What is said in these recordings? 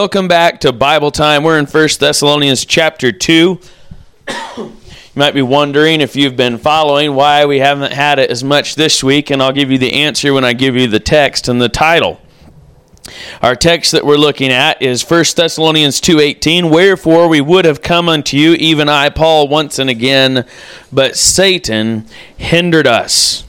Welcome back to Bible Time. We're in 1 Thessalonians chapter 2. you might be wondering if you've been following why we haven't had it as much this week, and I'll give you the answer when I give you the text and the title. Our text that we're looking at is 1 Thessalonians 2:18, "Wherefore we would have come unto you, even I Paul once and again, but Satan hindered us."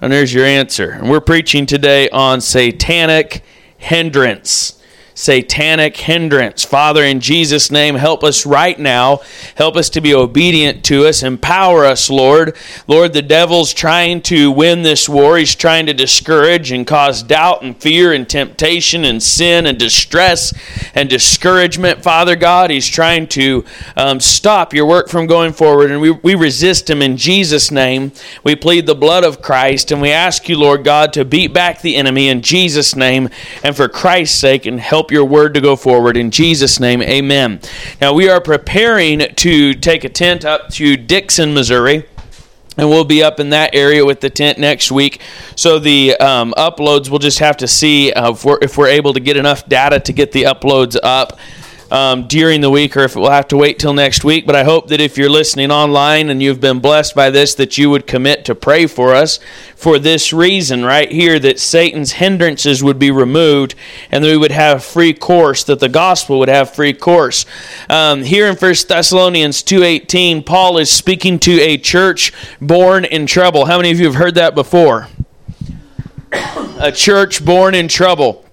And there's your answer. And we're preaching today on satanic hindrance satanic hindrance. Father, in Jesus' name, help us right now. Help us to be obedient to us. Empower us, Lord. Lord, the devil's trying to win this war. He's trying to discourage and cause doubt and fear and temptation and sin and distress and discouragement, Father God. He's trying to um, stop your work from going forward, and we, we resist him in Jesus' name. We plead the blood of Christ, and we ask you, Lord God, to beat back the enemy in Jesus' name and for Christ's sake and help help your word to go forward. In Jesus' name, amen. Now, we are preparing to take a tent up to Dixon, Missouri. And we'll be up in that area with the tent next week. So the um, uploads, we'll just have to see uh, if, we're, if we're able to get enough data to get the uploads up um, during the week or if we'll have to wait till next week. But I hope that if you're listening online and you've been blessed by this, that you would commit to pray for us for this reason right here that Satan's hindrances would be removed and that we would have free course, that the gospel would have free course. Um, here in 1 Thessalonians 2.18, Paul is speaking to a church born in trouble. How many of you have heard that before? a church born in trouble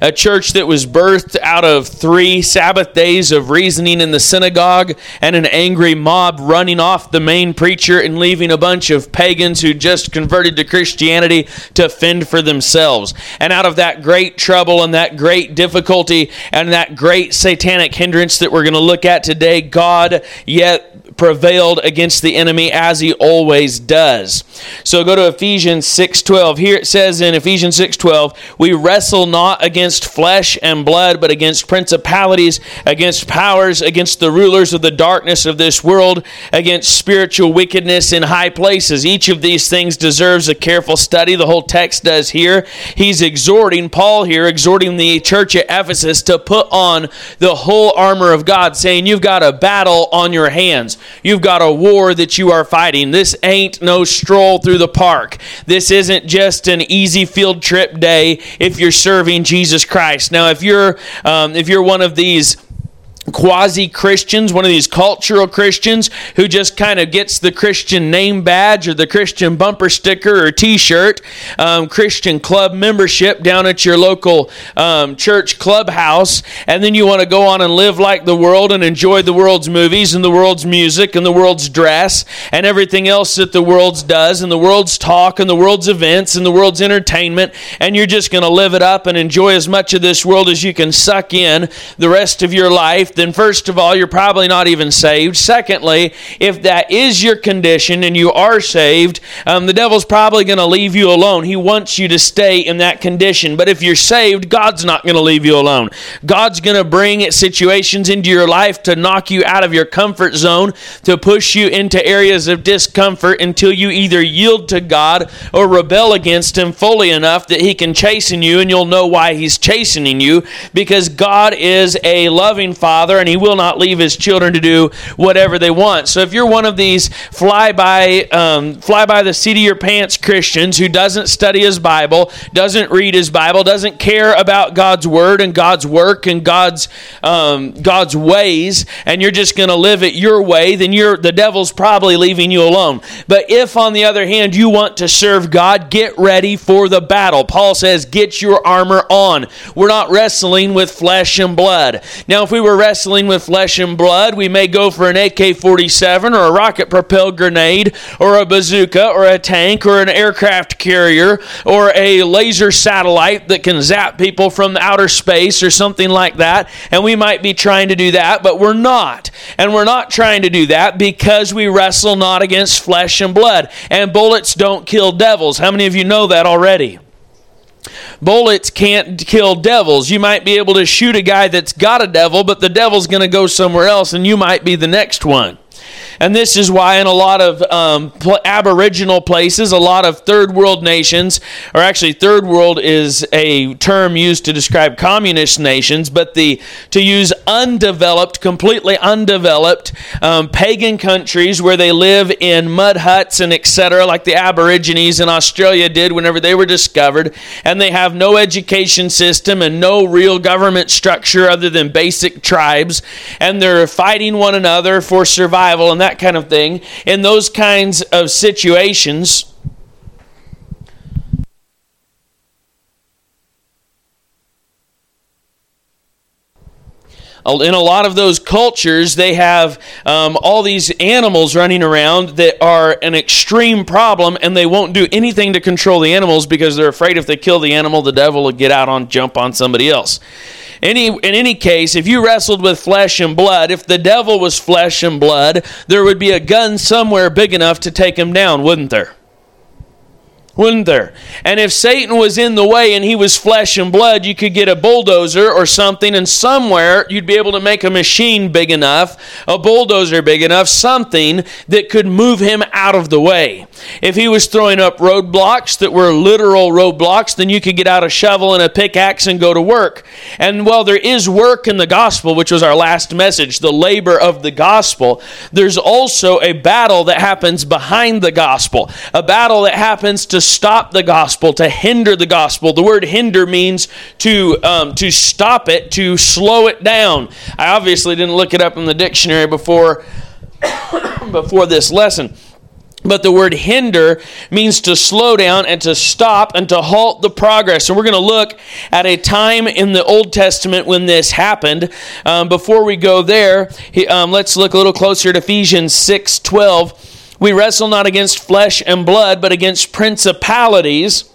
a church that was birthed out of three Sabbath days of reasoning in the synagogue and an angry mob running off the main preacher and leaving a bunch of pagans who just converted to Christianity to fend for themselves. And out of that great trouble and that great difficulty and that great satanic hindrance that we're going to look at today, God yet prevailed against the enemy as he always does. So go to Ephesians 6:12. Here it says in Ephesians 6:12, "We wrestle not against flesh and blood, but against principalities, against powers, against the rulers of the darkness of this world, against spiritual wickedness in high places." Each of these things deserves a careful study. The whole text does here. He's exhorting Paul here exhorting the church at Ephesus to put on the whole armor of God, saying you've got a battle on your hands. You've got a war that you are fighting. This ain't no stroll through the park. This isn't just an easy field trip day if you're serving Jesus Christ. Now, if you're um, if you're one of these quasi Christians, one of these cultural Christians who just kind of gets the Christian name badge or the Christian bumper sticker or t shirt, um, Christian club membership down at your local um, church clubhouse, and then you want to go on and live like the world and enjoy the world's movies and the world's music and the world's dress and everything else that the world's does and the world's talk and the world's events and the world's entertainment, and you're just going to live it up and enjoy as much of this world as you can suck in the rest of your life then first of all, you're probably not even saved. Secondly, if that is your condition and you are saved, um, the devil's probably going to leave you alone. He wants you to stay in that condition. But if you're saved, God's not going to leave you alone. God's going to bring situations into your life to knock you out of your comfort zone, to push you into areas of discomfort until you either yield to God or rebel against Him fully enough that He can chasten you, and you'll know why He's chastening you because God is a loving Father Father, and He will not leave His children to do whatever they want. So if you're one of these fly by, um, fly by the seat of your pants Christians who doesn't study his Bible, doesn't read his Bible, doesn't care about God's Word and God's work and God's, um, God's ways, and you're just going to live it your way, then you're, the devil's probably leaving you alone. But if, on the other hand, you want to serve God, get ready for the battle. Paul says, get your armor on. We're not wrestling with flesh and blood. Now, if we were wrestling with flesh and blood. We may go for an AK 47 or a rocket propelled grenade or a bazooka or a tank or an aircraft carrier or a laser satellite that can zap people from outer space or something like that. And we might be trying to do that, but we're not. And we're not trying to do that because we wrestle not against flesh and blood. And bullets don't kill devils. How many of you know that already? Bullets can't kill devils. You might be able to shoot a guy that's got a devil, but the devil's going to go somewhere else and you might be the next one. And this is why, in a lot of um, Aboriginal places, a lot of third world nations, or actually, third world is a term used to describe communist nations, but the to use undeveloped, completely undeveloped um, pagan countries where they live in mud huts and etc., like the Aborigines in Australia did whenever they were discovered, and they have no education system and no real government structure other than basic tribes, and they're fighting one another for survival and that kind of thing. In those kinds of situations, in a lot of those cultures, they have um, all these animals running around that are an extreme problem, and they won't do anything to control the animals because they're afraid if they kill the animal, the devil will get out on jump on somebody else. Any, in any case, if you wrestled with flesh and blood, if the devil was flesh and blood, there would be a gun somewhere big enough to take him down, wouldn't there? Wouldn't there? And if Satan was in the way and he was flesh and blood, you could get a bulldozer or something, and somewhere you'd be able to make a machine big enough, a bulldozer big enough, something that could move him out of the way. If he was throwing up roadblocks that were literal roadblocks, then you could get out a shovel and a pickaxe and go to work. And while there is work in the gospel, which was our last message, the labor of the gospel, there's also a battle that happens behind the gospel, a battle that happens to stop the gospel, to hinder the gospel. The word hinder means to, um, to stop it, to slow it down. I obviously didn't look it up in the dictionary before, before this lesson. But the word hinder means to slow down and to stop and to halt the progress. And we're going to look at a time in the Old Testament when this happened. Um, before we go there, um, let's look a little closer at Ephesians 6 12. We wrestle not against flesh and blood, but against principalities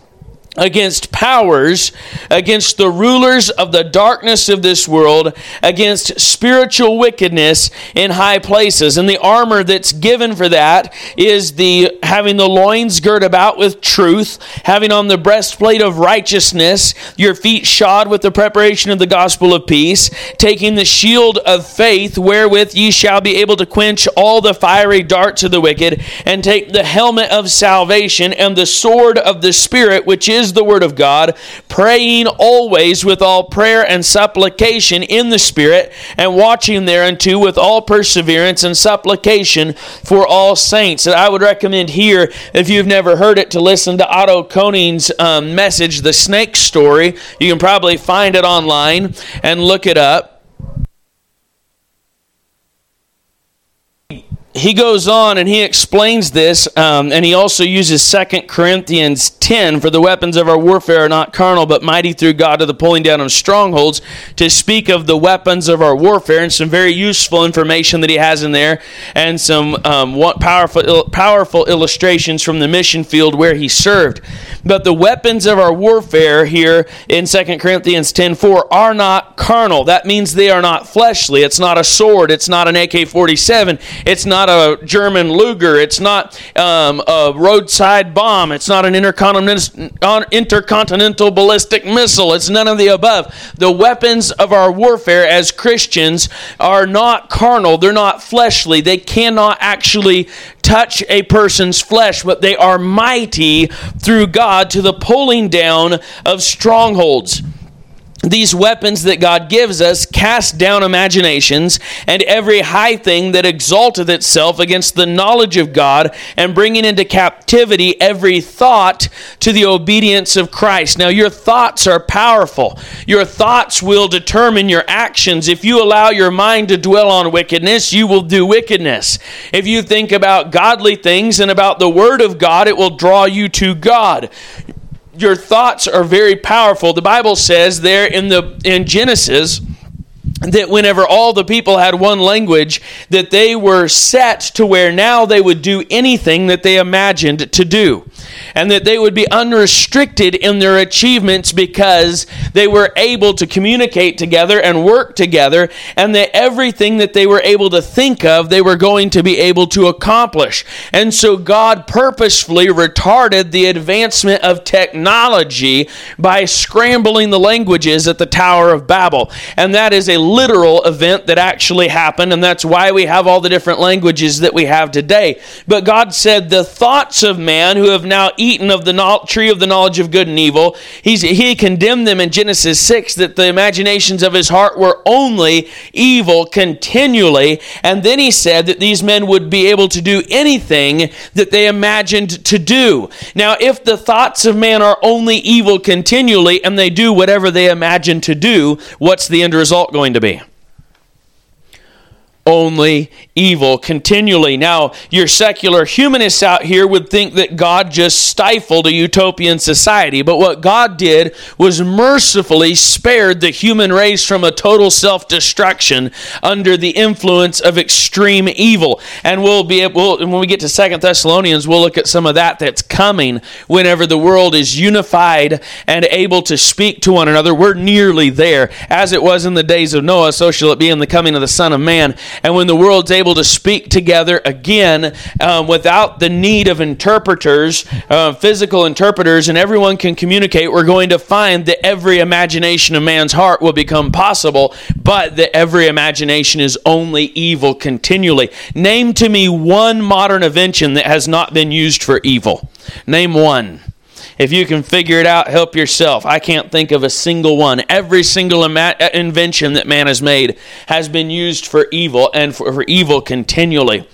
against powers, against the rulers of the darkness of this world, against spiritual wickedness in high places. And the armor that's given for that is the having the loins girt about with truth, having on the breastplate of righteousness, your feet shod with the preparation of the gospel of peace, taking the shield of faith wherewith ye shall be able to quench all the fiery darts of the wicked, and take the helmet of salvation and the sword of the spirit which is is the Word of God, praying always with all prayer and supplication in the Spirit, and watching thereunto with all perseverance and supplication for all saints. And I would recommend here, if you've never heard it, to listen to Otto Koning's um, message, The Snake Story. You can probably find it online and look it up. He goes on and he explains this, um, and he also uses Second Corinthians 10 for the weapons of our warfare are not carnal, but mighty through God to the pulling down of strongholds to speak of the weapons of our warfare, and some very useful information that he has in there, and some um, powerful, powerful illustrations from the mission field where he served. But the weapons of our warfare here in Second Corinthians 10 4 are not carnal. That means they are not fleshly. It's not a sword, it's not an AK 47, it's not not a German Luger. It's not um, a roadside bomb. It's not an intercontinental, intercontinental ballistic missile. It's none of the above. The weapons of our warfare as Christians are not carnal. They're not fleshly. They cannot actually touch a person's flesh, but they are mighty through God to the pulling down of strongholds these weapons that God gives us cast down imaginations and every high thing that exalteth itself against the knowledge of God, and bringing into captivity every thought to the obedience of Christ. Now, your thoughts are powerful. Your thoughts will determine your actions. If you allow your mind to dwell on wickedness, you will do wickedness. If you think about godly things and about the Word of God, it will draw you to God your thoughts are very powerful. The Bible says there in the in Genesis that whenever all the people had one language that they were set to where now they would do anything that they imagined to do. And that they would be unrestricted in their achievements because they were able to communicate together and work together and that everything that they were able to think of they were going to be able to accomplish. And so God purposefully retarded the advancement of technology by scrambling the languages at the Tower of Babel. And that is a literal event that actually happened, and that's why we have all the different languages that we have today. But God said, The thoughts of man who have now eaten of the tree of the knowledge of good and evil, he's, he condemned them in Genesis 6 that the imaginations of his heart were only evil continually. And then he said that these men would be able to do anything that they imagined to do. Now, if the thoughts of man are only evil continually and they do whatever they imagine to do, what's the end result going to be? be only evil continually. Now, your secular humanists out here would think that God just stifled a utopian society, but what God did was mercifully spared the human race from a total self destruction under the influence of extreme evil. And we'll be able, when we get to Second Thessalonians, we'll look at some of that that's coming whenever the world is unified and able to speak to one another. We're nearly there. As it was in the days of Noah, so shall it be in the coming of the Son of Man and when the world's able to speak together again um, without the need of interpreters, uh, physical interpreters, and everyone can communicate, we're going to find that every imagination of man's heart will become possible, but that every imagination is only evil continually. Name to me one modern invention that has not been used for evil. Name one. If you can figure it out, help yourself. I can't think of a single one. Every single ima- invention that man has made has been used for evil and for, for evil continually.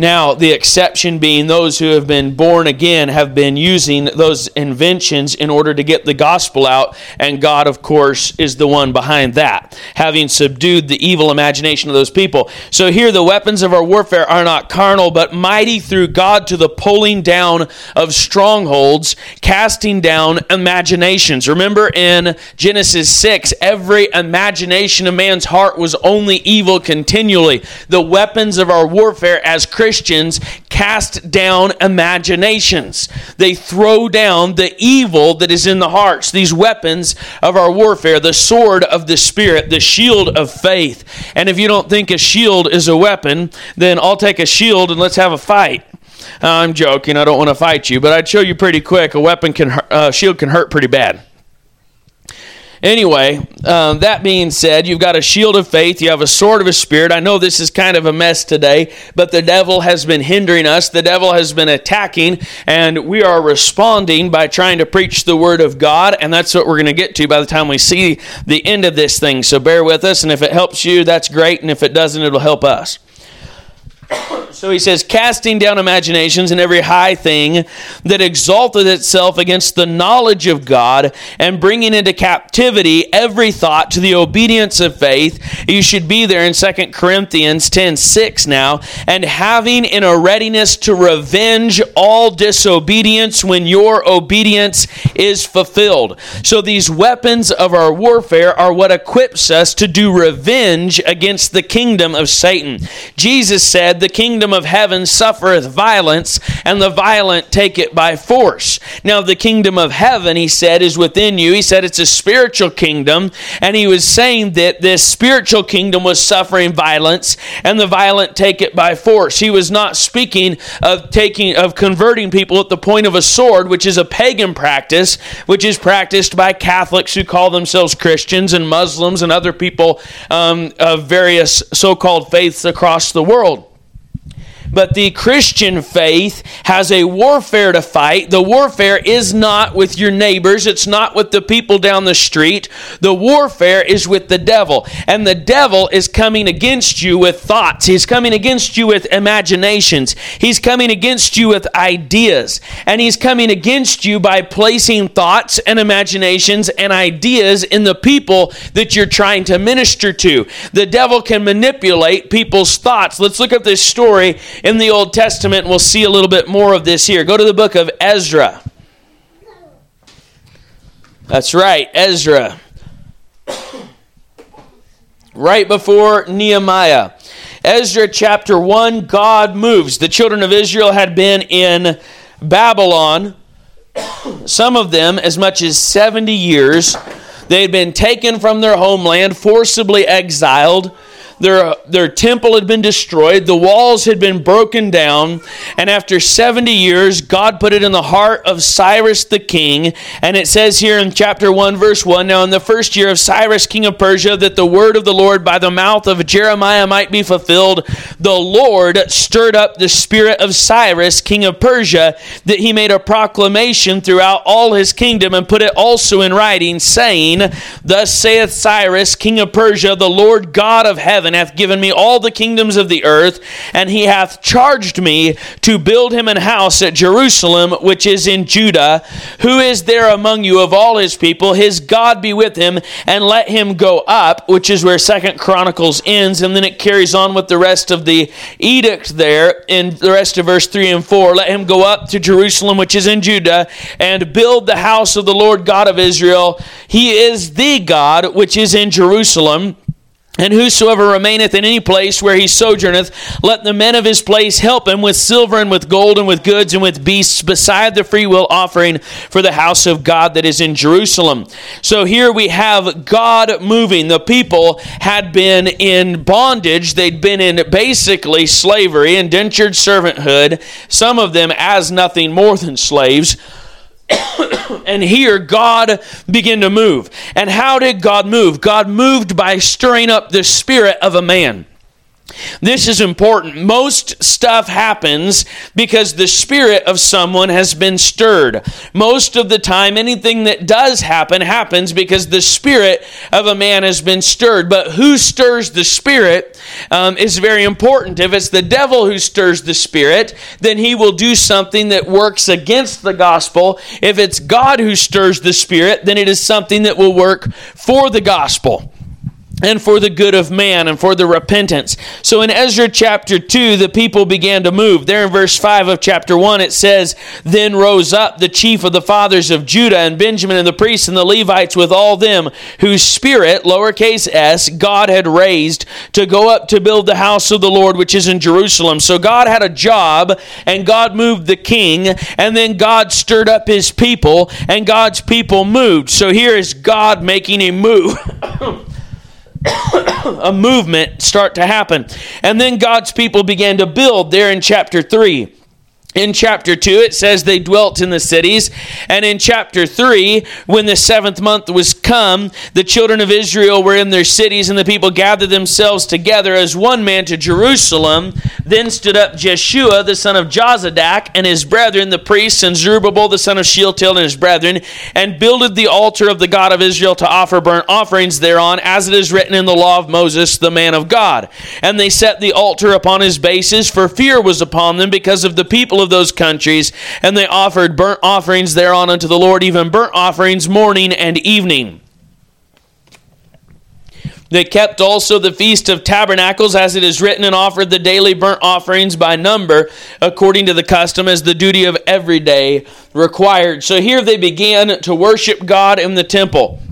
Now, the exception being those who have been born again have been using those inventions in order to get the gospel out, and God, of course, is the one behind that, having subdued the evil imagination of those people. So here, the weapons of our warfare are not carnal, but mighty through God to the pulling down of strongholds, casting down imaginations. Remember in Genesis 6, every imagination of man's heart was only evil continually. The weapons of our warfare as Christians Christians cast down imaginations. They throw down the evil that is in the hearts, these weapons of our warfare, the sword of the Spirit, the shield of faith. And if you don't think a shield is a weapon, then I'll take a shield and let's have a fight. I'm joking. I don't want to fight you, but I'd show you pretty quick. A weapon can, uh, shield can hurt pretty bad. Anyway, um, that being said, you've got a shield of faith, you have a sword of a spirit. I know this is kind of a mess today, but the devil has been hindering us, the devil has been attacking, and we are responding by trying to preach the word of God, and that's what we're going to get to by the time we see the end of this thing. So bear with us, and if it helps you, that's great, and if it doesn't, it'll help us. So he says, casting down imaginations and every high thing that exalted itself against the knowledge of God, and bringing into captivity every thought to the obedience of faith. You should be there in 2 Corinthians 10 6 now, and having in a readiness to revenge all disobedience when your obedience is fulfilled. So these weapons of our warfare are what equips us to do revenge against the kingdom of Satan. Jesus said, the kingdom of heaven suffereth violence, and the violent take it by force. Now, the kingdom of heaven, he said, is within you. He said it's a spiritual kingdom, and he was saying that this spiritual kingdom was suffering violence, and the violent take it by force. He was not speaking of taking of converting people at the point of a sword, which is a pagan practice, which is practiced by Catholics who call themselves Christians and Muslims and other people um, of various so-called faiths across the world. But the Christian faith has a warfare to fight. The warfare is not with your neighbors, it's not with the people down the street. The warfare is with the devil. And the devil is coming against you with thoughts, he's coming against you with imaginations, he's coming against you with ideas. And he's coming against you by placing thoughts and imaginations and ideas in the people that you're trying to minister to. The devil can manipulate people's thoughts. Let's look at this story in the Old Testament. We'll see a little bit more of this here. Go to the book of Ezra. That's right, Ezra. Right before Nehemiah. Ezra chapter 1, God moves. The children of Israel had been in Babylon, some of them as much as 70 years. They had been taken from their homeland, forcibly exiled. Their, uh, their temple had been destroyed, the walls had been broken down, and after 70 years, God put it in the heart of Cyrus the king. And it says here in chapter 1, verse 1 Now, in the first year of Cyrus, king of Persia, that the word of the Lord by the mouth of Jeremiah might be fulfilled, the Lord stirred up the spirit of Cyrus, king of Persia, that he made a proclamation throughout all his kingdom and put it also in writing, saying, Thus saith Cyrus, king of Persia, the Lord God of heaven hath given me all the kingdoms of the earth, and he hath charged me to build him an house at Jerusalem, which is in Judah. Who is there among you of all his people? His God be with him, and let him go up, which is where Second Chronicles ends, and then it carries on with the rest of the edict there in the rest of verse 3 and 4. Let him go up to Jerusalem, which is in Judah, and build the house of the Lord God of Israel. He is the God which is in Jerusalem. And whosoever remaineth in any place where he sojourneth, let the men of his place help him with silver and with gold and with goods and with beasts, beside the freewill offering for the house of God that is in Jerusalem. So here we have God moving. The people had been in bondage, they'd been in basically slavery, indentured servanthood, some of them as nothing more than slaves. and here God began to move. And how did God move? God moved by stirring up the spirit of a man. This is important. Most stuff happens because the spirit of someone has been stirred. Most of the time, anything that does happen happens because the spirit of a man has been stirred. But who stirs the spirit um, is very important. If it's the devil who stirs the spirit, then he will do something that works against the gospel. If it's God who stirs the spirit, then it is something that will work for the gospel and for the good of man and for the repentance. So in Ezra chapter 2, the people began to move. There in verse 5 of chapter 1, it says, Then rose up the chief of the fathers of Judah and Benjamin and the priests and the Levites with all them whose spirit, lowercase s, God had raised to go up to build the house of the Lord which is in Jerusalem. So God had a job and God moved the king and then God stirred up his people and God's people moved. So here is God making a move. a movement start to happen. And then God's people began to build there in chapter 3. In chapter 2, it says they dwelt in the cities. And in chapter 3, when the seventh month was come, the children of Israel were in their cities, and the people gathered themselves together as one man to Jerusalem. Then stood up Jeshua, the son of Jozadak, and his brethren, the priests, and Zerubbabel, the son of Shealtiel, and his brethren, and builded the altar of the God of Israel to offer burnt offerings thereon, as it is written in the law of Moses, the man of God. And they set the altar upon his bases, for fear was upon them because of the people of those countries, and they offered burnt offerings thereon unto the Lord, even burnt offerings morning and evening. They kept also the Feast of Tabernacles, as it is written, and offered the daily burnt offerings by number, according to the custom, as the duty of every day required. So here they began to worship God in the temple.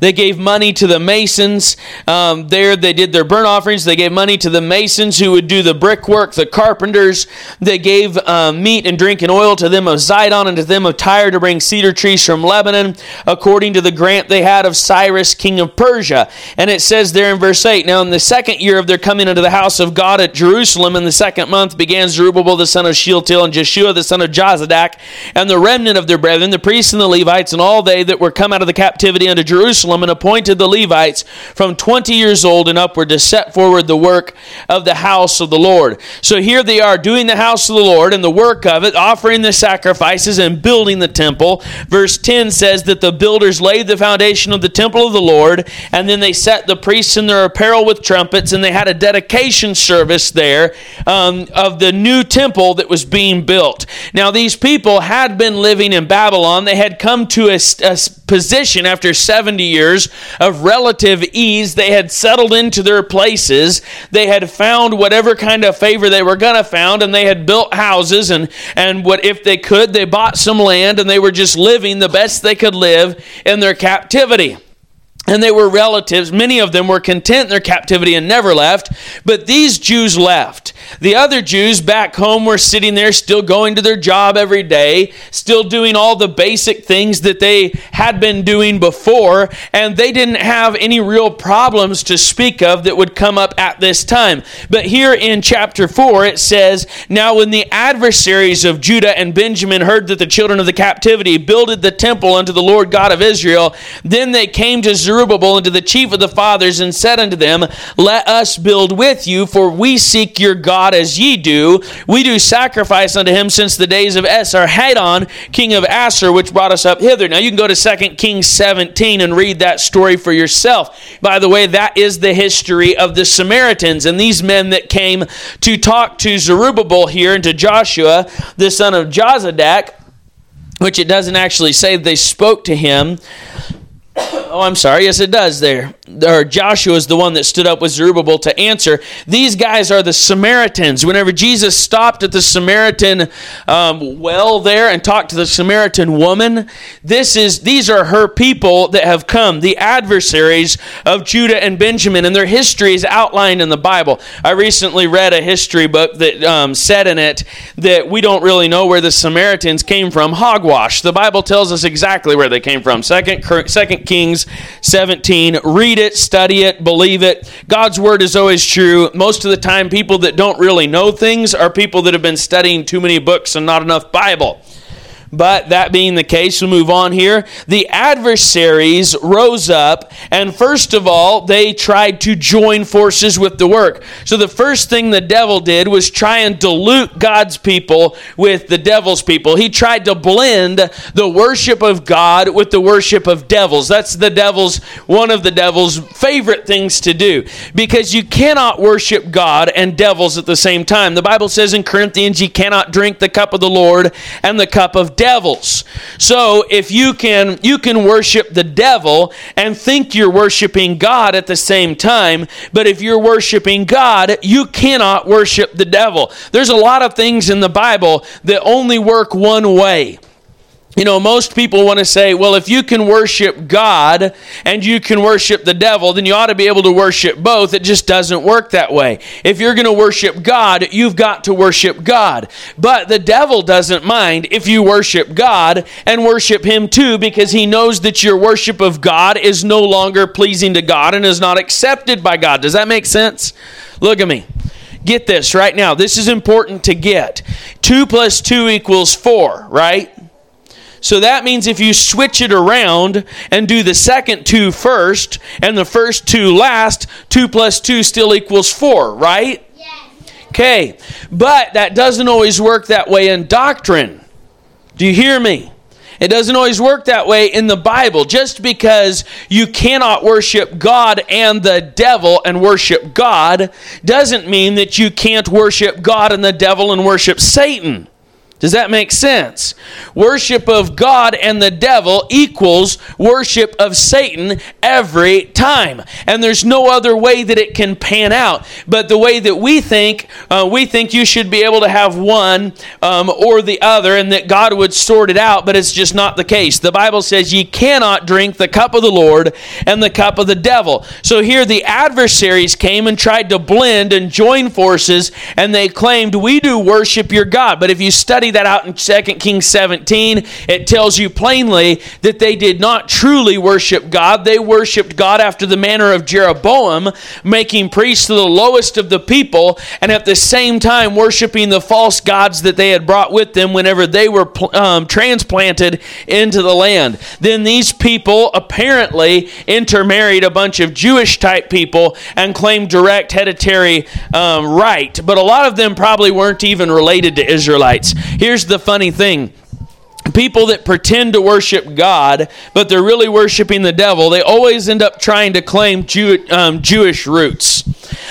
They gave money to the masons. Um, there, they did their burnt offerings. They gave money to the masons who would do the brickwork, the carpenters. They gave um, meat and drink and oil to them of Zidon and to them of Tyre to bring cedar trees from Lebanon, according to the grant they had of Cyrus, king of Persia. And it says there in verse 8 Now, in the second year of their coming into the house of God at Jerusalem, in the second month, began Zerubbabel the son of Shealtiel and Jeshua the son of Jozadak, and the remnant of their brethren, the priests and the Levites, and all they that were come out of the captivity unto Jerusalem Jerusalem and appointed the Levites from 20 years old and upward to set forward the work of the house of the Lord. So here they are doing the house of the Lord and the work of it, offering the sacrifices and building the temple. Verse 10 says that the builders laid the foundation of the temple of the Lord, and then they set the priests in their apparel with trumpets, and they had a dedication service there um, of the new temple that was being built. Now, these people had been living in Babylon. They had come to a, a position after 70 years of relative ease. They had settled into their places. They had found whatever kind of favor they were going to found, and they had built houses. And, and what if they could, they bought some land, and they were just living the best they could live in their captivity and they were relatives. Many of them were content in their captivity and never left, but these Jews left. The other Jews back home were sitting there still going to their job every day, still doing all the basic things that they had been doing before, and they didn't have any real problems to speak of that would come up at this time. But here in chapter 4, it says, Now when the adversaries of Judah and Benjamin heard that the children of the captivity builded the temple unto the Lord God of Israel, then they came to Zerubbabel and to the chief of the fathers and said unto them, Let us build with you, for we seek your God as ye do. We do sacrifice unto him since the days of Esarhaddon, king of Assur, which brought us up hither. Now you can go to 2 Kings 17 and read that story for yourself. By the way, that is the history of the Samaritans and these men that came to talk to Zerubbabel here and to Joshua, the son of Jozadak, which it doesn't actually say they spoke to him. Oh, I'm sorry. Yes, it does there or Joshua is the one that stood up with Zerubbabel to answer. These guys are the Samaritans. Whenever Jesus stopped at the Samaritan um, well there and talked to the Samaritan woman, this is these are her people that have come, the adversaries of Judah and Benjamin, and their history is outlined in the Bible. I recently read a history book that um, said in it that we don't really know where the Samaritans came from. Hogwash. The Bible tells us exactly where they came from. Second, Second Kings 17. Read it, study it, believe it. God's word is always true. Most of the time, people that don't really know things are people that have been studying too many books and not enough Bible. But that being the case, we'll move on here. The adversaries rose up, and first of all, they tried to join forces with the work. So the first thing the devil did was try and dilute God's people with the devil's people. He tried to blend the worship of God with the worship of devils. That's the devil's, one of the devil's favorite things to do, because you cannot worship God and devils at the same time. The Bible says in Corinthians, you cannot drink the cup of the Lord and the cup of devils. So if you can you can worship the devil and think you're worshiping God at the same time, but if you're worshiping God, you cannot worship the devil. There's a lot of things in the Bible that only work one way. You know, most people want to say, well, if you can worship God and you can worship the devil, then you ought to be able to worship both. It just doesn't work that way. If you're going to worship God, you've got to worship God. But the devil doesn't mind if you worship God and worship him too because he knows that your worship of God is no longer pleasing to God and is not accepted by God. Does that make sense? Look at me. Get this right now. This is important to get. 2 plus 2 equals 4, right? So that means if you switch it around and do the second two first and the first two last, 2 plus 2 still equals 4, right? Yes. Okay, but that doesn't always work that way in doctrine. Do you hear me? It doesn't always work that way in the Bible. Just because you cannot worship God and the devil and worship God doesn't mean that you can't worship God and the devil and worship Satan. Does that make sense? Worship of God and the devil equals worship of Satan every time. And there's no other way that it can pan out. But the way that we think, uh, we think you should be able to have one um, or the other and that God would sort it out, but it's just not the case. The Bible says ye cannot drink the cup of the Lord and the cup of the devil. So here the adversaries came and tried to blend and join forces, and they claimed, We do worship your God. But if you study that out in 2 Kings 17. It tells you plainly that they did not truly worship God. They worshiped God after the manner of Jeroboam, making priests to the lowest of the people, and at the same time worshiping the false gods that they had brought with them whenever they were um, transplanted into the land. Then these people apparently intermarried a bunch of Jewish type people and claimed direct hereditary um, right, but a lot of them probably weren't even related to Israelites. Here's the funny thing people that pretend to worship God, but they're really worshiping the devil, they always end up trying to claim Jew, um, Jewish roots.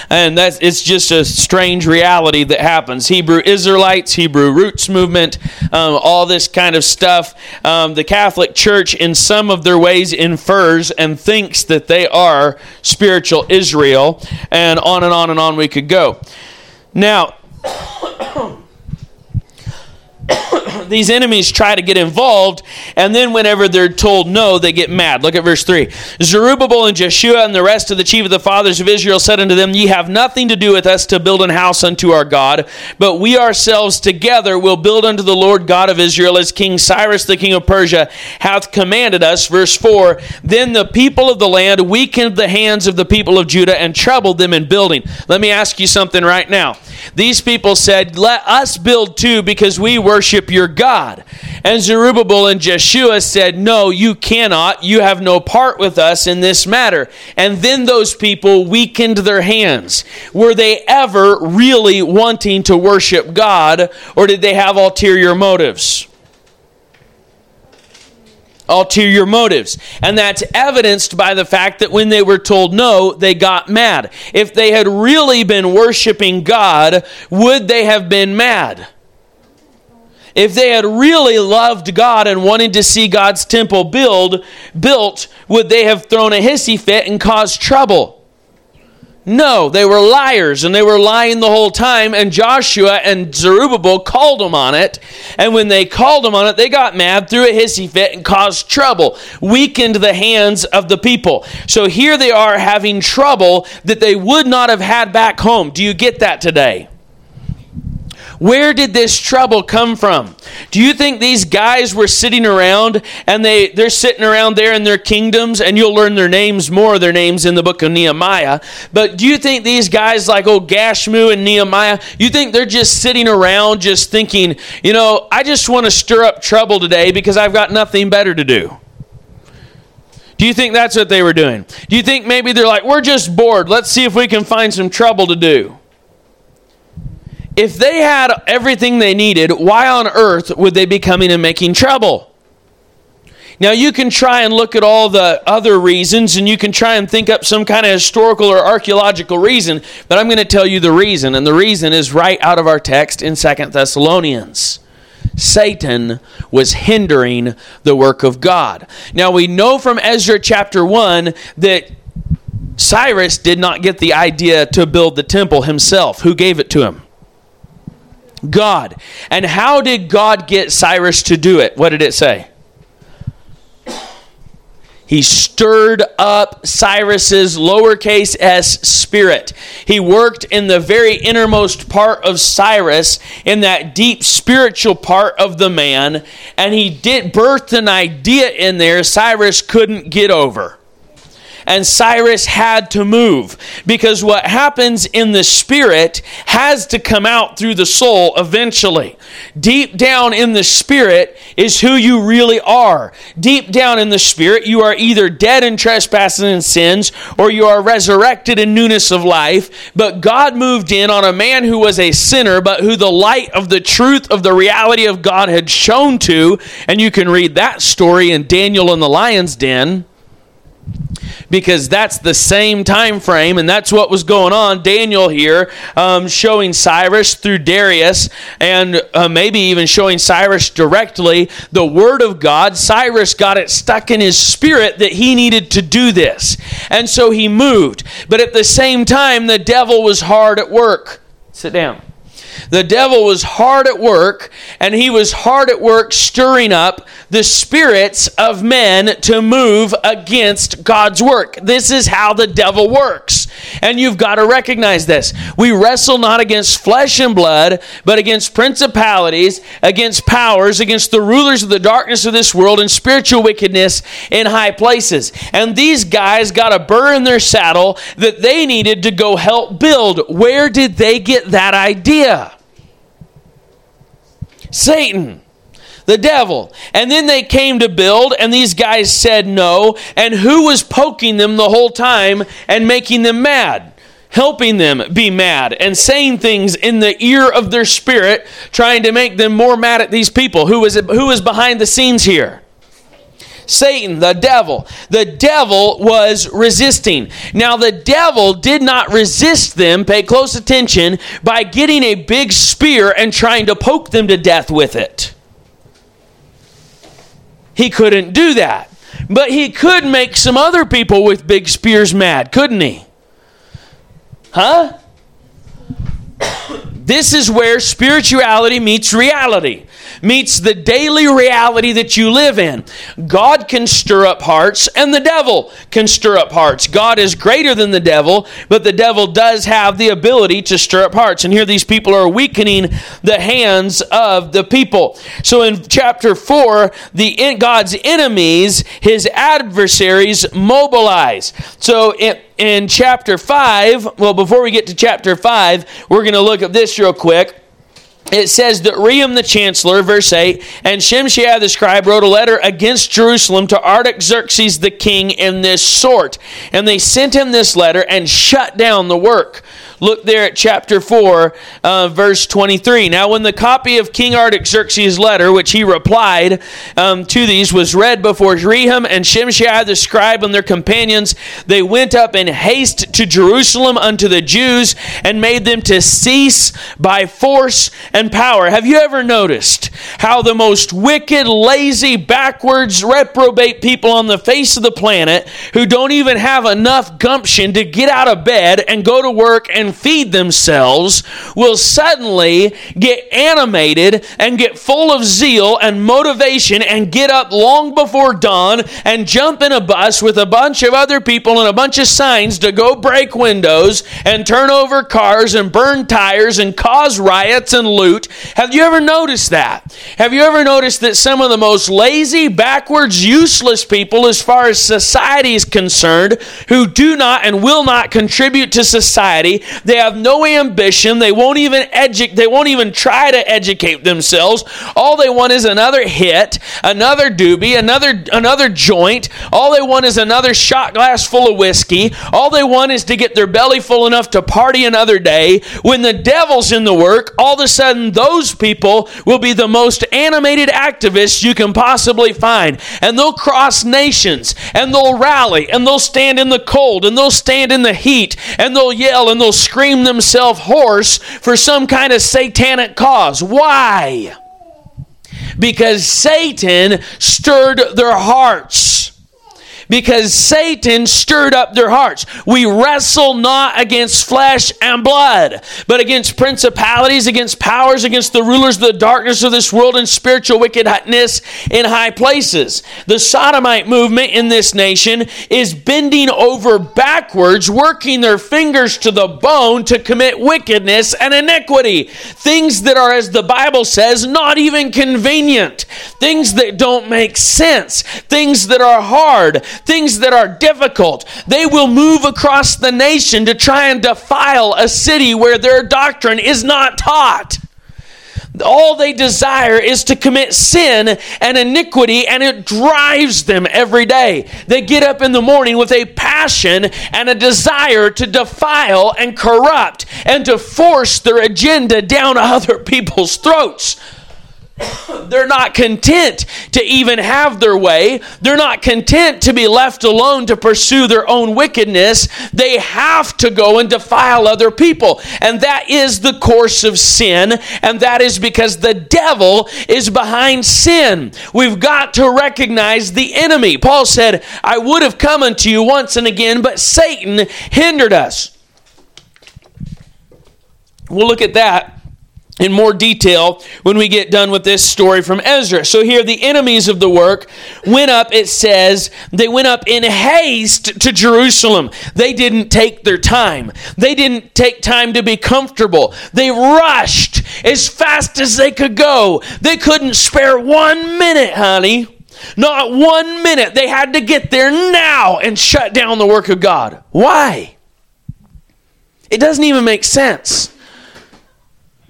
And that's it's just a strange reality that happens. Hebrew Israelites, Hebrew roots movement, um, all this kind of stuff. Um, the Catholic Church, in some of their ways, infers and thinks that they are spiritual Israel, and on and on and on we could go. Now, these enemies try to get involved, and then whenever they're told no, they get mad. Look at verse 3. Zerubbabel and Jeshua and the rest of the chief of the fathers of Israel said unto them, Ye have nothing to do with us to build an house unto our God, but we ourselves together will build unto the Lord God of Israel as King Cyrus the king of Persia hath commanded us. Verse 4 Then the people of the land weakened the hands of the people of Judah and troubled them in building. Let me ask you something right now. These people said, Let us build too because we worship your God. And Zerubbabel and Jeshua said, No, you cannot. You have no part with us in this matter. And then those people weakened their hands. Were they ever really wanting to worship God, or did they have ulterior motives? ulterior motives. And that's evidenced by the fact that when they were told no, they got mad. If they had really been worshiping God, would they have been mad? If they had really loved God and wanted to see God's temple build built, would they have thrown a hissy fit and caused trouble? No, they were liars and they were lying the whole time. And Joshua and Zerubbabel called them on it. And when they called them on it, they got mad, threw a hissy fit, and caused trouble, weakened the hands of the people. So here they are having trouble that they would not have had back home. Do you get that today? Where did this trouble come from? Do you think these guys were sitting around and they, they're sitting around there in their kingdoms, and you'll learn their names, more their names in the book of Nehemiah. But do you think these guys like old Gashmu and Nehemiah, you think they're just sitting around just thinking, you know, I just want to stir up trouble today because I've got nothing better to do? Do you think that's what they were doing? Do you think maybe they're like, we're just bored. Let's see if we can find some trouble to do? If they had everything they needed, why on earth would they be coming and making trouble? Now, you can try and look at all the other reasons and you can try and think up some kind of historical or archaeological reason, but I'm going to tell you the reason, and the reason is right out of our text in Second Thessalonians. Satan was hindering the work of God. Now, we know from Ezra chapter 1 that Cyrus did not get the idea to build the temple himself. Who gave it to him? God. And how did God get Cyrus to do it? What did it say? He stirred up Cyrus's lowercase s spirit. He worked in the very innermost part of Cyrus, in that deep spiritual part of the man, and he did birthed an idea in there Cyrus couldn't get over and Cyrus had to move because what happens in the spirit has to come out through the soul eventually. Deep down in the spirit is who you really are. Deep down in the spirit, you are either dead in trespasses and sins or you are resurrected in newness of life. But God moved in on a man who was a sinner, but who the light of the truth of the reality of God had shown to. And you can read that story in Daniel in the lion's den because that's the same time frame and that's what was going on. Daniel here um, showing cyrus through darius and uh, maybe even showing cyrus directly the word of god. Cyrus got it stuck in his spirit that he needed to do this and so he moved. But at the same time the devil was hard at work. Sit down the devil was hard at work, and he was hard at work stirring up the spirits of men to move against God's work. This is how the devil works. And you've got to recognize this. We wrestle not against flesh and blood, but against principalities, against powers, against the rulers of the darkness of this world, and spiritual wickedness in high places. And these guys got a burr in their saddle that they needed to go help build. Where did they get that idea? Satan the devil. And then they came to build, and these guys said no. And who was poking them the whole time and making them mad? Helping them be mad and saying things in the ear of their spirit, trying to make them more mad at these people. Who was, who was behind the scenes here? Satan, the devil. The devil was resisting. Now, the devil did not resist them, pay close attention, by getting a big spear and trying to poke them to death with it. He couldn't do that. But he could make some other people with big spears mad, couldn't he? Huh? This is where spirituality meets reality. meets the daily reality that you live in. God can stir up hearts, and the devil can stir up hearts. God is greater than the devil, but the devil does have the ability to stir up hearts. And here these people are weakening the hands of the people. So in chapter 4, the God's enemies, his adversaries, mobilize. So it in chapter 5, well, before we get to chapter 5, we're going to look at this real quick it says that Rehum the chancellor, verse 8, and Shemaiah the scribe wrote a letter against Jerusalem to Artaxerxes the king in this sort. And they sent him this letter and shut down the work. Look there at chapter 4, uh, verse 23. Now, when the copy of King Artaxerxes' letter, which he replied um, to these, was read before Rehum and Shimshai the scribe and their companions, they went up in haste to Jerusalem unto the Jews and made them to cease by force and power. Have you ever noticed how the most wicked, lazy, backwards, reprobate people on the face of the planet who don't even have enough gumption to get out of bed and go to work and feed themselves will suddenly get animated and get full of zeal and motivation and get up long before dawn and jump in a bus with a bunch of other people and a bunch of signs to go break windows and turn over cars and burn tires and cause riots and loot. Have you ever noticed that? Have you ever noticed that some of the most lazy, backwards, useless people, as far as society is concerned, who do not and will not contribute to society, they have no ambition. They won't even educate. They won't even try to educate themselves. All they want is another hit, another doobie, another another joint. All they want is another shot glass full of whiskey. All they want is to get their belly full enough to party another day. When the devil's in the work, all of a sudden those people will be the most animated activists you can possibly find. And they'll cross nations and they'll rally and they'll stand in the cold and they'll stand in the heat and they'll yell and they'll scream themselves hoarse for some kind of satanic cause. Why? Because Satan stirred their hearts because Satan stirred up their hearts. We wrestle not against flesh and blood, but against principalities, against powers, against the rulers of the darkness of this world and spiritual wickedness in high places. The sodomite movement in this nation is bending over backwards, working their fingers to the bone to commit wickedness and iniquity. Things that are, as the Bible says, not even convenient. Things that don't make sense. Things that are hard things that are difficult. They will move across the nation to try and defile a city where their doctrine is not taught. All they desire is to commit sin and iniquity, and it drives them every day. They get up in the morning with a passion and a desire to defile and corrupt and to force their agenda down other people's throats. They're not content to even have their way. They're not content to be left alone to pursue their own wickedness. They have to go and defile other people. And that is the course of sin. And that is because the devil is behind sin. We've got to recognize the enemy. Paul said, I would have come unto you once and again, but Satan hindered us. We'll look at that in more detail when we get done with this story from Ezra. So here the enemies of the work went up, it says, they went up in haste to Jerusalem. They didn't take their time. They didn't take time to be comfortable. They rushed as fast as they could go. They couldn't spare one minute, honey. Not one minute. They had to get there now and shut down the work of God. Why? It doesn't even make sense.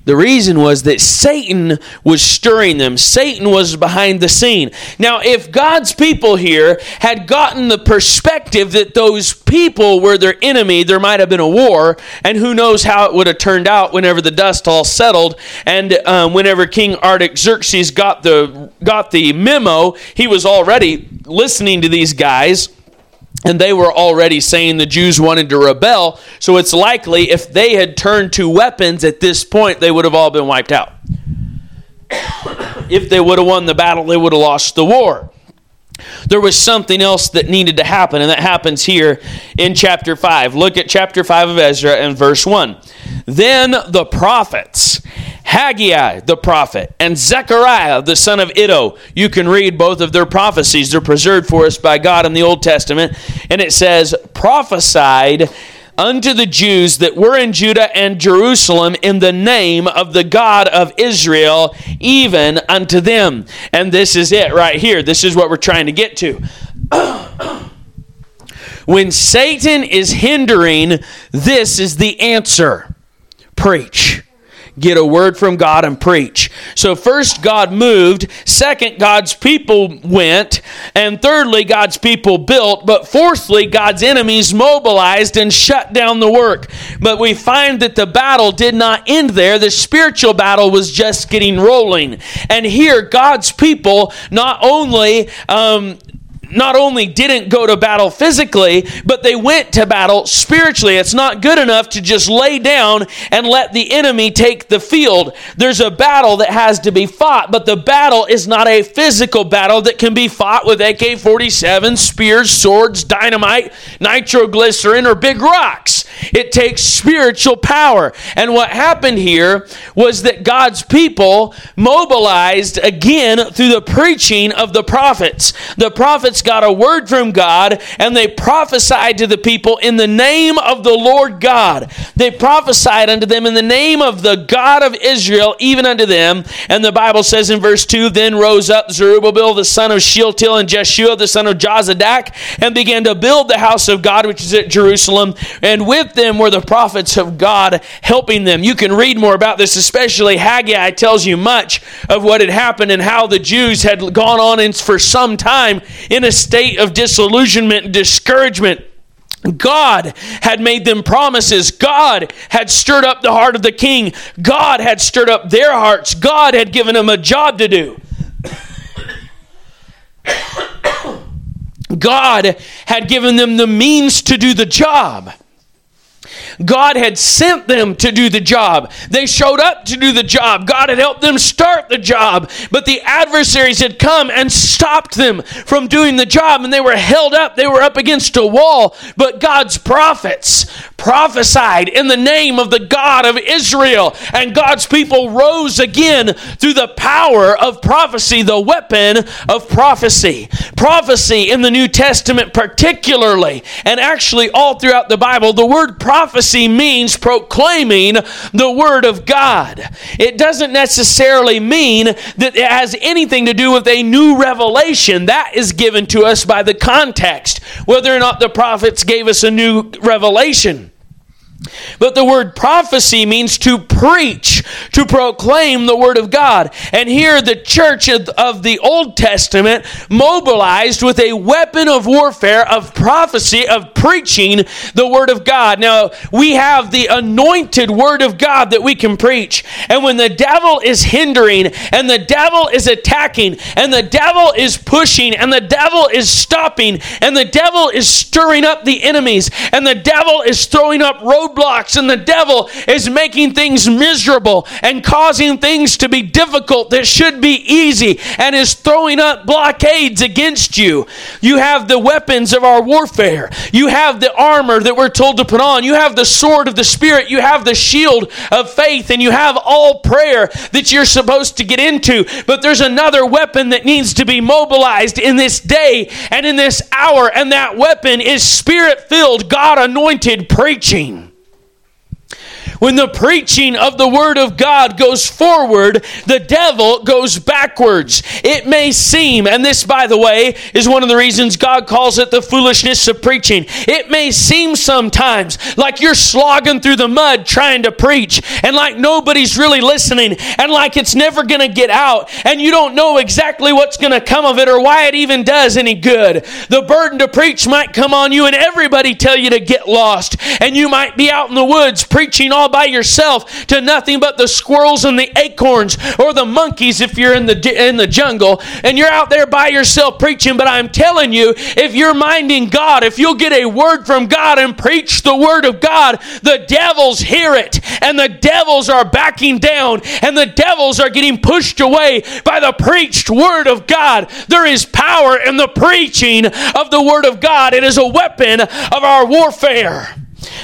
The reason was that Satan was stirring them. Satan was behind the scene. Now, if God's people here had gotten the perspective that those people were their enemy, there might have been a war, and who knows how it would have turned out whenever the dust all settled, and um, whenever King Artaxerxes got the got the memo, he was already listening to these guys and they were already saying the Jews wanted to rebel. So it's likely if they had turned to weapons at this point, they would have all been wiped out. if they would have won the battle, they would have lost the war. There was something else that needed to happen, and that happens here in chapter 5. Look at chapter 5 of Ezra and verse 1. Then the prophets Haggai the prophet, and Zechariah the son of Iddo. You can read both of their prophecies. They're preserved for us by God in the Old Testament. And it says, prophesied unto the Jews that were in Judah and Jerusalem in the name of the God of Israel, even unto them. And this is it right here. This is what we're trying to get to. when Satan is hindering, this is the answer preach get a word from God and preach. So, first, God moved. Second, God's people went. And thirdly, God's people built. But fourthly, God's enemies mobilized and shut down the work. But we find that the battle did not end there. The spiritual battle was just getting rolling. And here, God's people not only um, not only didn't go to battle physically, but they went to battle spiritually. It's not good enough to just lay down and let the enemy take the field. There's a battle that has to be fought, but the battle is not a physical battle that can be fought with AK 47, spears, swords, dynamite, nitroglycerin, or big rocks. It takes spiritual power. And what happened here was that God's people mobilized again through the preaching of the prophets. The prophets got a word from God and they prophesied to the people in the name of the Lord God. They prophesied unto them in the name of the God of Israel, even unto them. And the Bible says in verse 2 Then rose up Zerubbabel, the son of Shealtiel, and Jeshua, the son of Jozadak, and began to build the house of God, which is at Jerusalem. And with them were the prophets of God helping them. You can read more about this, especially Haggai tells you much of what had happened and how the Jews had gone on for some time in a state of disillusionment and discouragement. God had made them promises. God had stirred up the heart of the king. God had stirred up their hearts. God had given them a job to do. God had given them the means to do the job. God had sent them to do the job. They showed up to do the job. God had helped them start the job. But the adversaries had come and stopped them from doing the job, and they were held up. They were up against a wall. But God's prophets prophesied in the name of the God of Israel, and God's people rose again through the power of prophecy, the weapon of prophecy. Prophecy in the New Testament, particularly, and actually all throughout the Bible, the word prophecy means proclaiming the Word of God. It doesn't necessarily mean that it has anything to do with a new revelation. That is given to us by the context, whether or not the prophets gave us a new revelation. But the word prophecy means to preach, to proclaim the word of God. And here the church of the Old Testament mobilized with a weapon of warfare, of prophecy, of preaching the word of God. Now, we have the anointed word of God that we can preach. And when the devil is hindering, and the devil is attacking, and the devil is pushing, and the devil is stopping, and the devil is stirring up the enemies, and the devil is throwing up road roadblocks, and the devil is making things miserable and causing things to be difficult that should be easy and is throwing up blockades against you. You have the weapons of our warfare, you have the armor that we're told to put on, you have the sword of the Spirit, you have the shield of faith, and you have all prayer that you're supposed to get into. But there's another weapon that needs to be mobilized in this day and in this hour, and that weapon is spirit filled, God anointed preaching. When the preaching of the Word of God goes forward, the devil goes backwards. It may seem, and this, by the way, is one of the reasons God calls it the foolishness of preaching. It may seem sometimes like you're slogging through the mud trying to preach, and like nobody's really listening, and like it's never going to get out, and you don't know exactly what's going to come of it or why it even does any good. The burden to preach might come on you, and everybody tell you to get lost, and you might be out in the woods preaching all by yourself to nothing but the squirrels and the acorns or the monkeys if you're in the in the jungle and you're out there by yourself preaching. But I'm telling you if you're minding God if you'll get a word from God and preach the word of God the devils hear it and the devils are backing down and the devils are getting pushed away by the preached word of God. There is power in the preaching of the word of God. It is a weapon of our warfare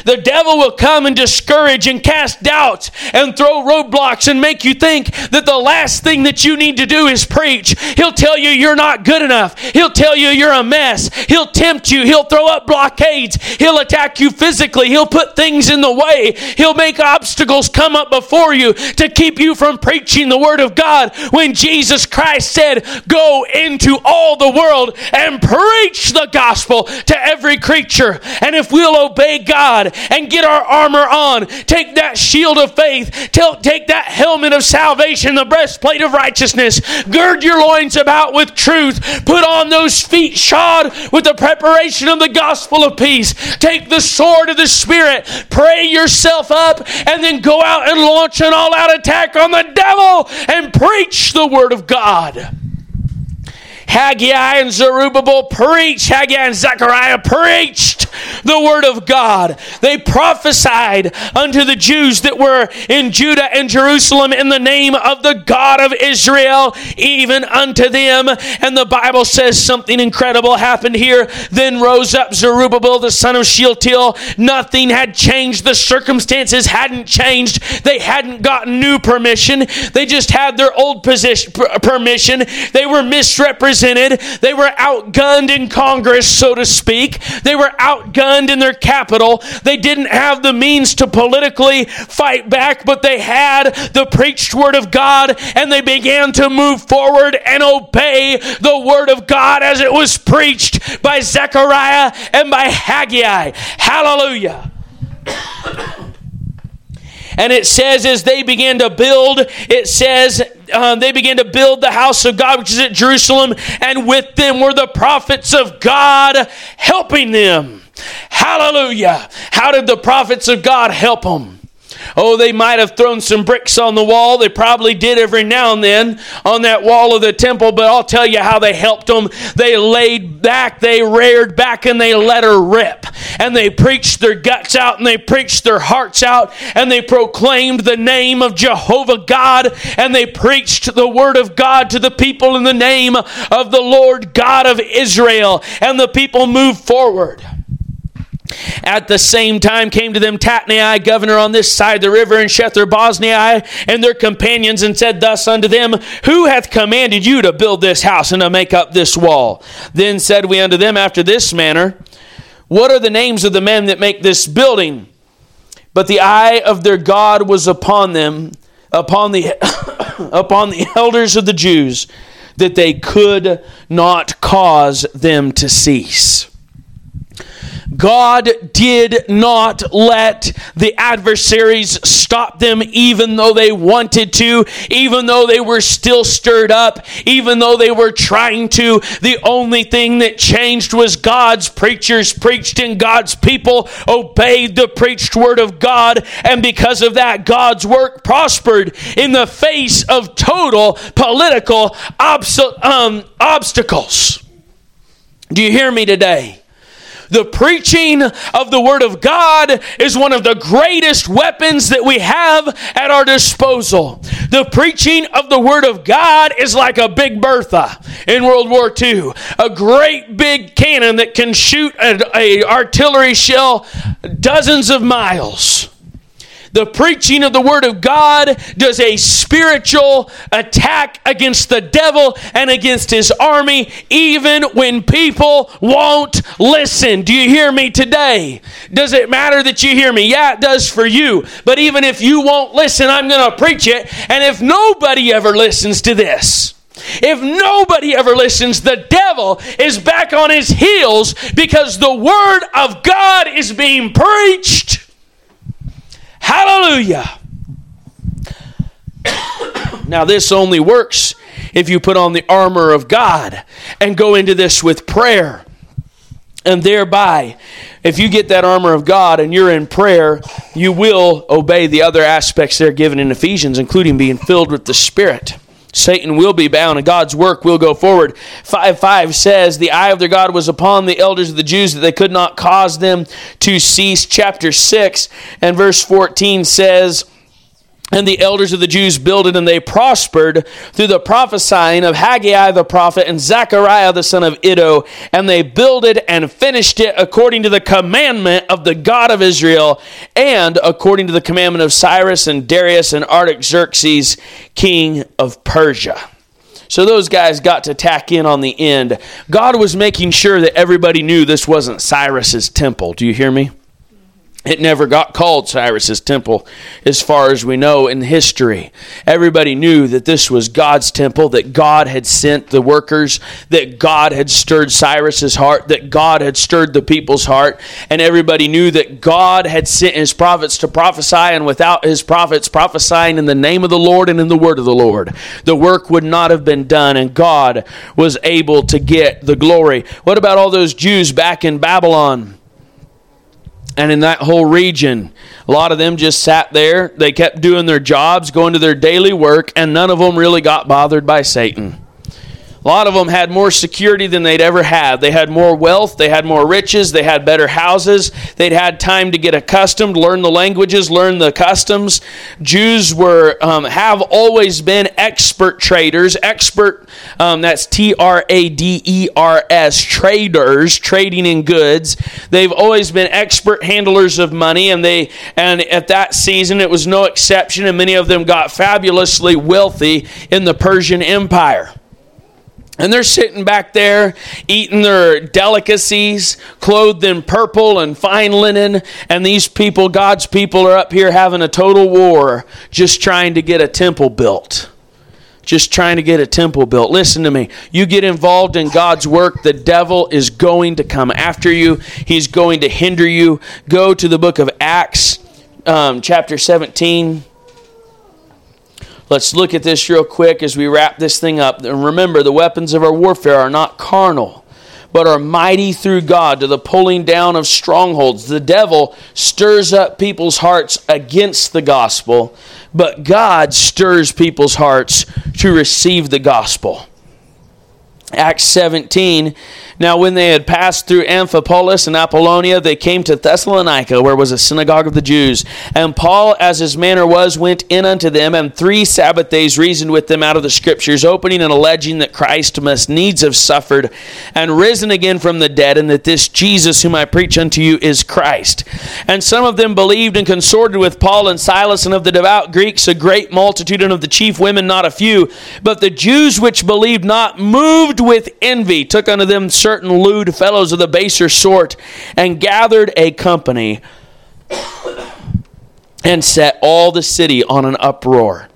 The devil will come and discourage and cast doubts and throw roadblocks and make you think that the last thing that you need to do is preach. He'll tell you you're not good enough. He'll tell you you're a mess. He'll tempt you. He'll throw up blockades. He'll attack you physically. He'll put things in the way. He'll make obstacles come up before you to keep you from preaching the Word of God when Jesus Christ said, Go into all the world and preach the gospel to every creature. And if we'll obey God and get our armor on, take that shield of faith, take that helmet of salvation, the breastplate of righteousness, gird your loins about with truth, put on those feet shod with the preparation of the gospel of peace, take the sword of the Spirit, pray yourself up, and then go out and launch an all out attack on the devil and preach the word of God. Haggai and Zerubbabel preached. Haggai and Zechariah preached the word of God. They prophesied unto the Jews that were in Judah and Jerusalem in the name of the God of Israel, even unto them. And the Bible says something incredible happened here. Then rose up Zerubbabel, the son of Shealtiel. Nothing had changed. The circumstances hadn't changed. They hadn't gotten new permission. They just had their old position, permission. They were misrepresented represented. They were outgunned in Congress, so to speak. They were outgunned in their capital. They didn't have the means to politically fight back, but they had the preached word of God and they began to move forward and obey the word of God as it was preached by Zechariah and by Haggai. Hallelujah. And it says, as they began to build, it says, um, they began to build the house of God, which is at Jerusalem, and with them were the prophets of God helping them. Hallelujah. How did the prophets of God help them? Oh, they might have thrown some bricks on the wall. They probably did every now and then on that wall of the temple, but I'll tell you how they helped them. They laid back, they reared back, and they let her rip. And they preached their guts out and they preached their hearts out and they proclaimed the name of Jehovah God and they preached the word of God to the people in the name of the Lord God of Israel. And the people moved forward. At the same time came to them Tatnai, governor on this side the river, and Shethar-boznai, and their companions, and said thus unto them, Who hath commanded you to build this house and to make up this wall? Then said we unto them after this manner, What are the names of the men that make this building? But the eye of their God was upon them, upon the upon the elders of the Jews, that they could not cause them to cease. God did not let the adversaries stop them, even though they wanted to, even though they were still stirred up, even though they were trying to. The only thing that changed was God's preachers preached and God's people obeyed the preached word of God. And because of that, God's work prospered in the face of total political obs- um, obstacles. Do you hear me today? The preaching of the Word of God is one of the greatest weapons that we have at our disposal. The preaching of the Word of God is like a big Bertha in World War II, a great big cannon that can shoot an artillery shell dozens of miles. The preaching of the Word of God does a spiritual attack against the devil and against his army, even when people won't listen. Do you hear me today? Does it matter that you hear me? Yeah, it does for you. But even if you won't listen, I'm going to preach it. And if nobody ever listens to this, if nobody ever listens, the devil is back on his heels because the Word of God is being preached. Hallelujah. now, this only works if you put on the armor of God and go into this with prayer. And thereby, if you get that armor of God and you're in prayer, you will obey the other aspects that are given in Ephesians, including being filled with the Spirit. Satan will be bound and God's work will go forward. 5 5 says, The eye of their God was upon the elders of the Jews that they could not cause them to cease. Chapter 6 and verse 14 says, and the elders of the Jews builded, and they prospered through the prophesying of Haggai the prophet and Zechariah the son of Iddo. And they builded and finished it according to the commandment of the God of Israel, and according to the commandment of Cyrus and Darius and Artaxerxes, king of Persia. So those guys got to tack in on the end. God was making sure that everybody knew this wasn't Cyrus's temple. Do you hear me? It never got called Cyrus's temple, as far as we know in history. Everybody knew that this was God's temple, that God had sent the workers, that God had stirred Cyrus's heart, that God had stirred the people's heart, and everybody knew that God had sent his prophets to prophesy, and without his prophets prophesying in the name of the Lord and in the word of the Lord, the work would not have been done, and God was able to get the glory. What about all those Jews back in Babylon? And in that whole region. A lot of them just sat there. They kept doing their jobs, going to their daily work, and none of them really got bothered by Satan. A lot of them had more security than they'd ever had. They had more wealth, they had more riches, they had better houses, they'd had time to get accustomed, learn the languages, learn the customs. Jews were um, have always been expert traders. Expert, um, that's T R A D E R S, traders, trading in goods. They've always been expert handlers of money, and they and at that season it was no exception, and many of them got fabulously wealthy in the Persian Empire. And they're sitting back there eating their delicacies, clothed in purple and fine linen. And these people, God's people, are up here having a total war just trying to get a temple built. Just trying to get a temple built. Listen to me. You get involved in God's work, the devil is going to come after you, he's going to hinder you. Go to the book of Acts, um, chapter 17. Let's look at this real quick as we wrap this thing up. And remember, the weapons of our warfare are not carnal, but are mighty through God to the pulling down of strongholds. The devil stirs up people's hearts against the gospel, but God stirs people's hearts to receive the gospel. Acts 17 now, when they had passed through Amphipolis and Apollonia, they came to Thessalonica, where was a synagogue of the Jews. And Paul, as his manner was, went in unto them, and three Sabbath days reasoned with them out of the Scriptures, opening and alleging that Christ must needs have suffered and risen again from the dead, and that this Jesus whom I preach unto you is Christ. And some of them believed and consorted with Paul and Silas, and of the devout Greeks a great multitude, and of the chief women not a few. But the Jews which believed not, moved with envy, took unto them certain lewd fellows of the baser sort, and gathered a company, and set all the city on an uproar,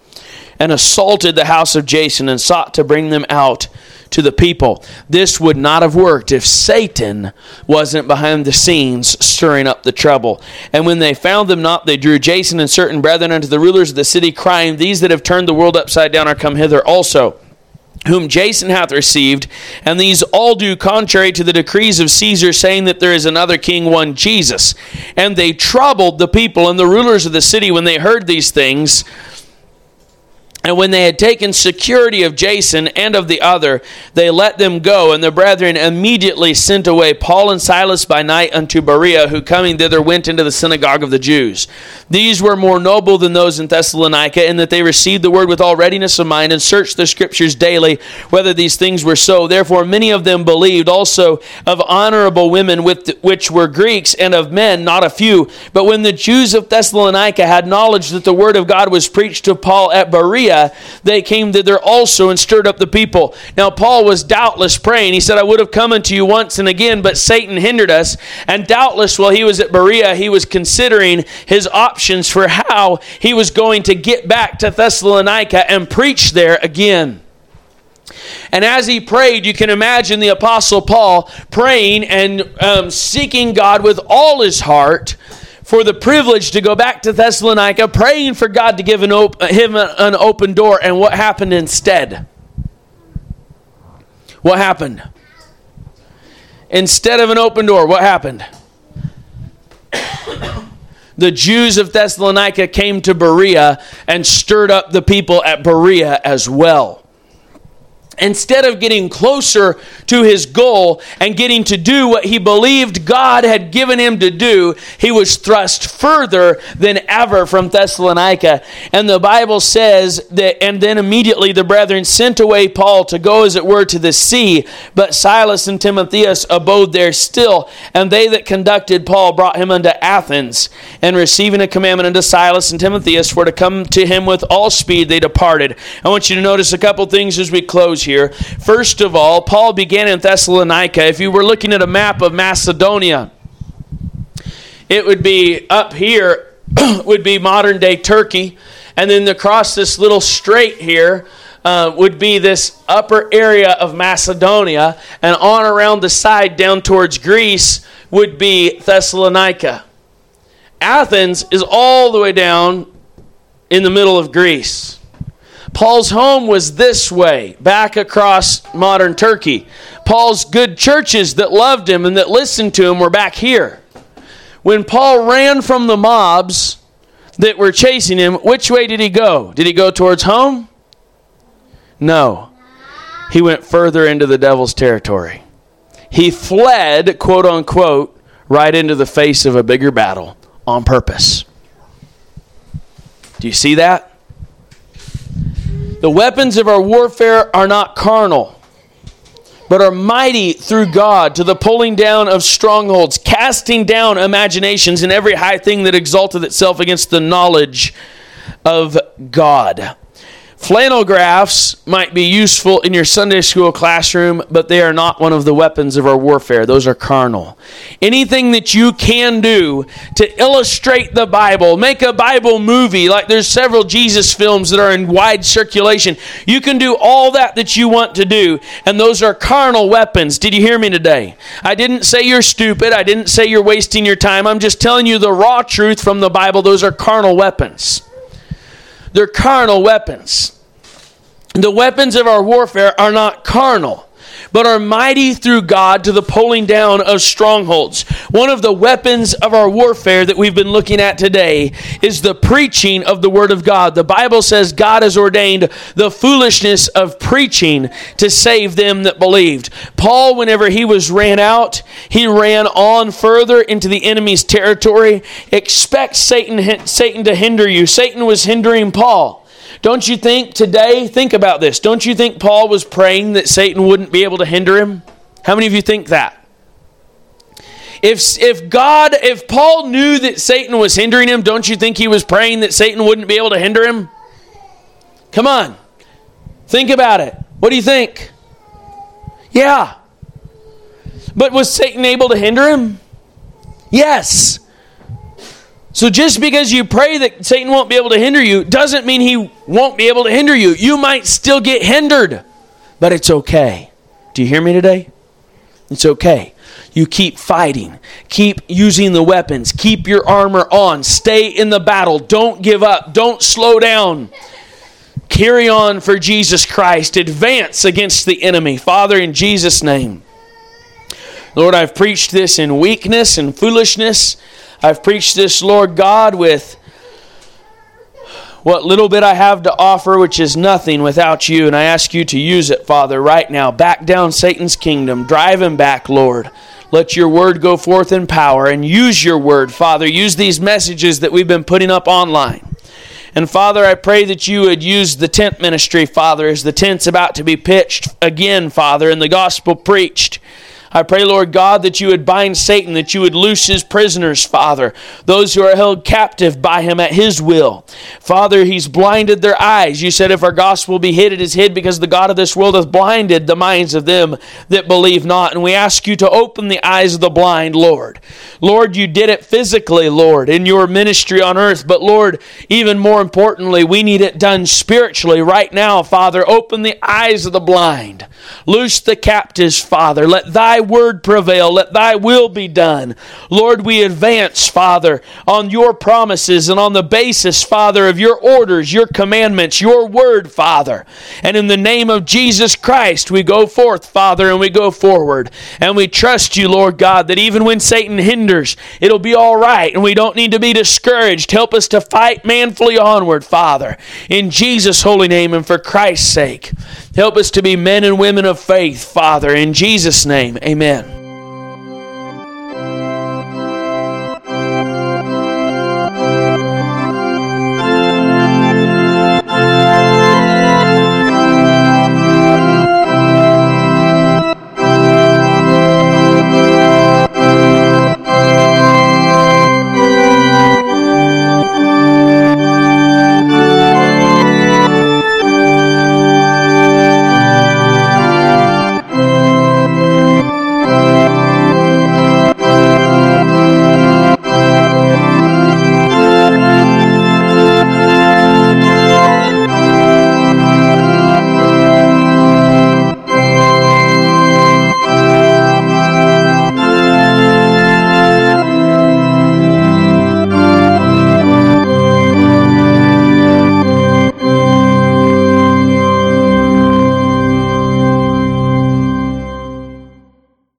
and assaulted the house of Jason, and sought to bring them out to the people. This would not have worked if Satan wasn't behind the scenes stirring up the trouble. And when they found them not, they drew Jason and certain brethren unto the rulers of the city, crying, These that have turned the world upside down are come hither also whom Jason hath received, and these all do contrary to the decrees of Caesar, saying that there is another king, one Jesus. And they troubled the people and the rulers of the city when they heard these things. And when they had taken security of Jason and of the other, they let them go. And the brethren immediately sent away Paul and Silas by night unto Berea, who coming thither went into the synagogue of the Jews. These were more noble than those in Thessalonica, in that they received the word with all readiness of mind and searched the scriptures daily whether these things were so. Therefore, many of them believed, also of honorable women, with, which were Greeks, and of men, not a few. But when the Jews of Thessalonica had knowledge that the word of God was preached to Paul at Berea, they came thither also and stirred up the people. Now, Paul was doubtless praying. He said, I would have come unto you once and again, but Satan hindered us. And doubtless, while he was at Berea, he was considering his options for how he was going to get back to Thessalonica and preach there again. And as he prayed, you can imagine the Apostle Paul praying and um, seeking God with all his heart for the privilege to go back to Thessalonica, praying for God to give an op- him an open door. And what happened instead? What happened? Instead of an open door, what happened? The Jews of Thessalonica came to Berea and stirred up the people at Berea as well. Instead of getting closer to his goal and getting to do what he believed God had given him to do, he was thrust further than ever from Thessalonica. And the Bible says that, and then immediately the brethren sent away Paul to go, as it were, to the sea. But Silas and Timotheus abode there still. And they that conducted Paul brought him unto Athens. And receiving a commandment unto Silas and Timotheus for to come to him with all speed, they departed. I want you to notice a couple things as we close here. First of all, Paul began in Thessalonica. If you were looking at a map of Macedonia, it would be up here, would be modern day Turkey. And then across this little strait here, uh, would be this upper area of Macedonia, and on around the side down towards Greece would be Thessalonica. Athens is all the way down in the middle of Greece. Paul's home was this way, back across modern Turkey. Paul's good churches that loved him and that listened to him were back here. When Paul ran from the mobs that were chasing him, which way did he go? Did he go towards home? No. He went further into the devil's territory. He fled, quote unquote, right into the face of a bigger battle on purpose. Do you see that? The weapons of our warfare are not carnal, but are mighty through God to the pulling down of strongholds, casting down imaginations and every high thing that exalteth itself against the knowledge of God. Flannel graphs might be useful in your Sunday school classroom, but they are not one of the weapons of our warfare. Those are carnal. Anything that you can do to illustrate the Bible, make a Bible movie, like there's several Jesus films that are in wide circulation. You can do all that that you want to do, and those are carnal weapons. Did you hear me today? I didn't say you're stupid. I didn't say you're wasting your time. I'm just telling you the raw truth from the Bible. Those are carnal weapons. They're carnal weapons. The weapons of our warfare are not carnal but are mighty through God to the pulling down of strongholds. One of the weapons of our warfare that we've been looking at today is the preaching of the Word of God. The Bible says God has ordained the foolishness of preaching to save them that believed. Paul, whenever he was ran out, he ran on further into the enemy's territory. Expect Satan, Satan to hinder you. Satan was hindering Paul. Don't you think today, think about this, don't you think Paul was praying that Satan wouldn't be able to hinder him? How many of you think that? If, if God, if Paul knew that Satan was hindering him, don't you think he was praying that Satan wouldn't be able to hinder him? Come on. Think about it. What do you think? Yeah. But was Satan able to hinder him? Yes. So just because you pray that Satan won't be able to hinder you doesn't mean he won't be able to hinder you. You might still get hindered, but it's okay. Do you hear me today? It's okay. You keep fighting. Keep using the weapons. Keep your armor on. Stay in the battle. Don't give up. Don't slow down. Carry on for Jesus Christ. Advance against the enemy. Father, in Jesus' name. Lord, I've preached this in weakness and foolishness. I've preached this, Lord God, with what little bit I have to offer, which is nothing without you. And I ask you to use it, Father, right now. Back down Satan's kingdom. Drive him back, Lord. Let your word go forth in power and use your word, Father. Use these messages that we've been putting up online. And Father, I pray that you would use the tent ministry, Father, as the tent's about to be pitched again, Father, and the gospel preached. I pray, Lord God, that you would bind Satan, that you would loose his prisoners, Father, those who are held captive by him at his will. Father, he's blinded their eyes. You said, if our gospel be hid, it is hid because the God of this world hath blinded the minds of them that believe not. And we ask you to open the eyes of the blind, Lord. Lord, you did it physically, Lord, in your ministry on earth. But Lord, even more importantly, we need it done spiritually right now, Father. Open the eyes of the blind. Loose the captives, Father. Let thy word prevail. Let thy will be done. Lord, we advance, Father, on your promises and on the basis, Father, of your orders, your commandments, your word, Father. And in the name of Jesus Christ, we go forth, Father, and we go forward. And we trust you, Lord God, that even when Satan hinders, it'll be all right. And we don't need to be discouraged. Help us to fight manfully onward, Father. In Jesus' holy name and for Christ's sake. Help us to be men and women of faith, Father. In Jesus' name, amen.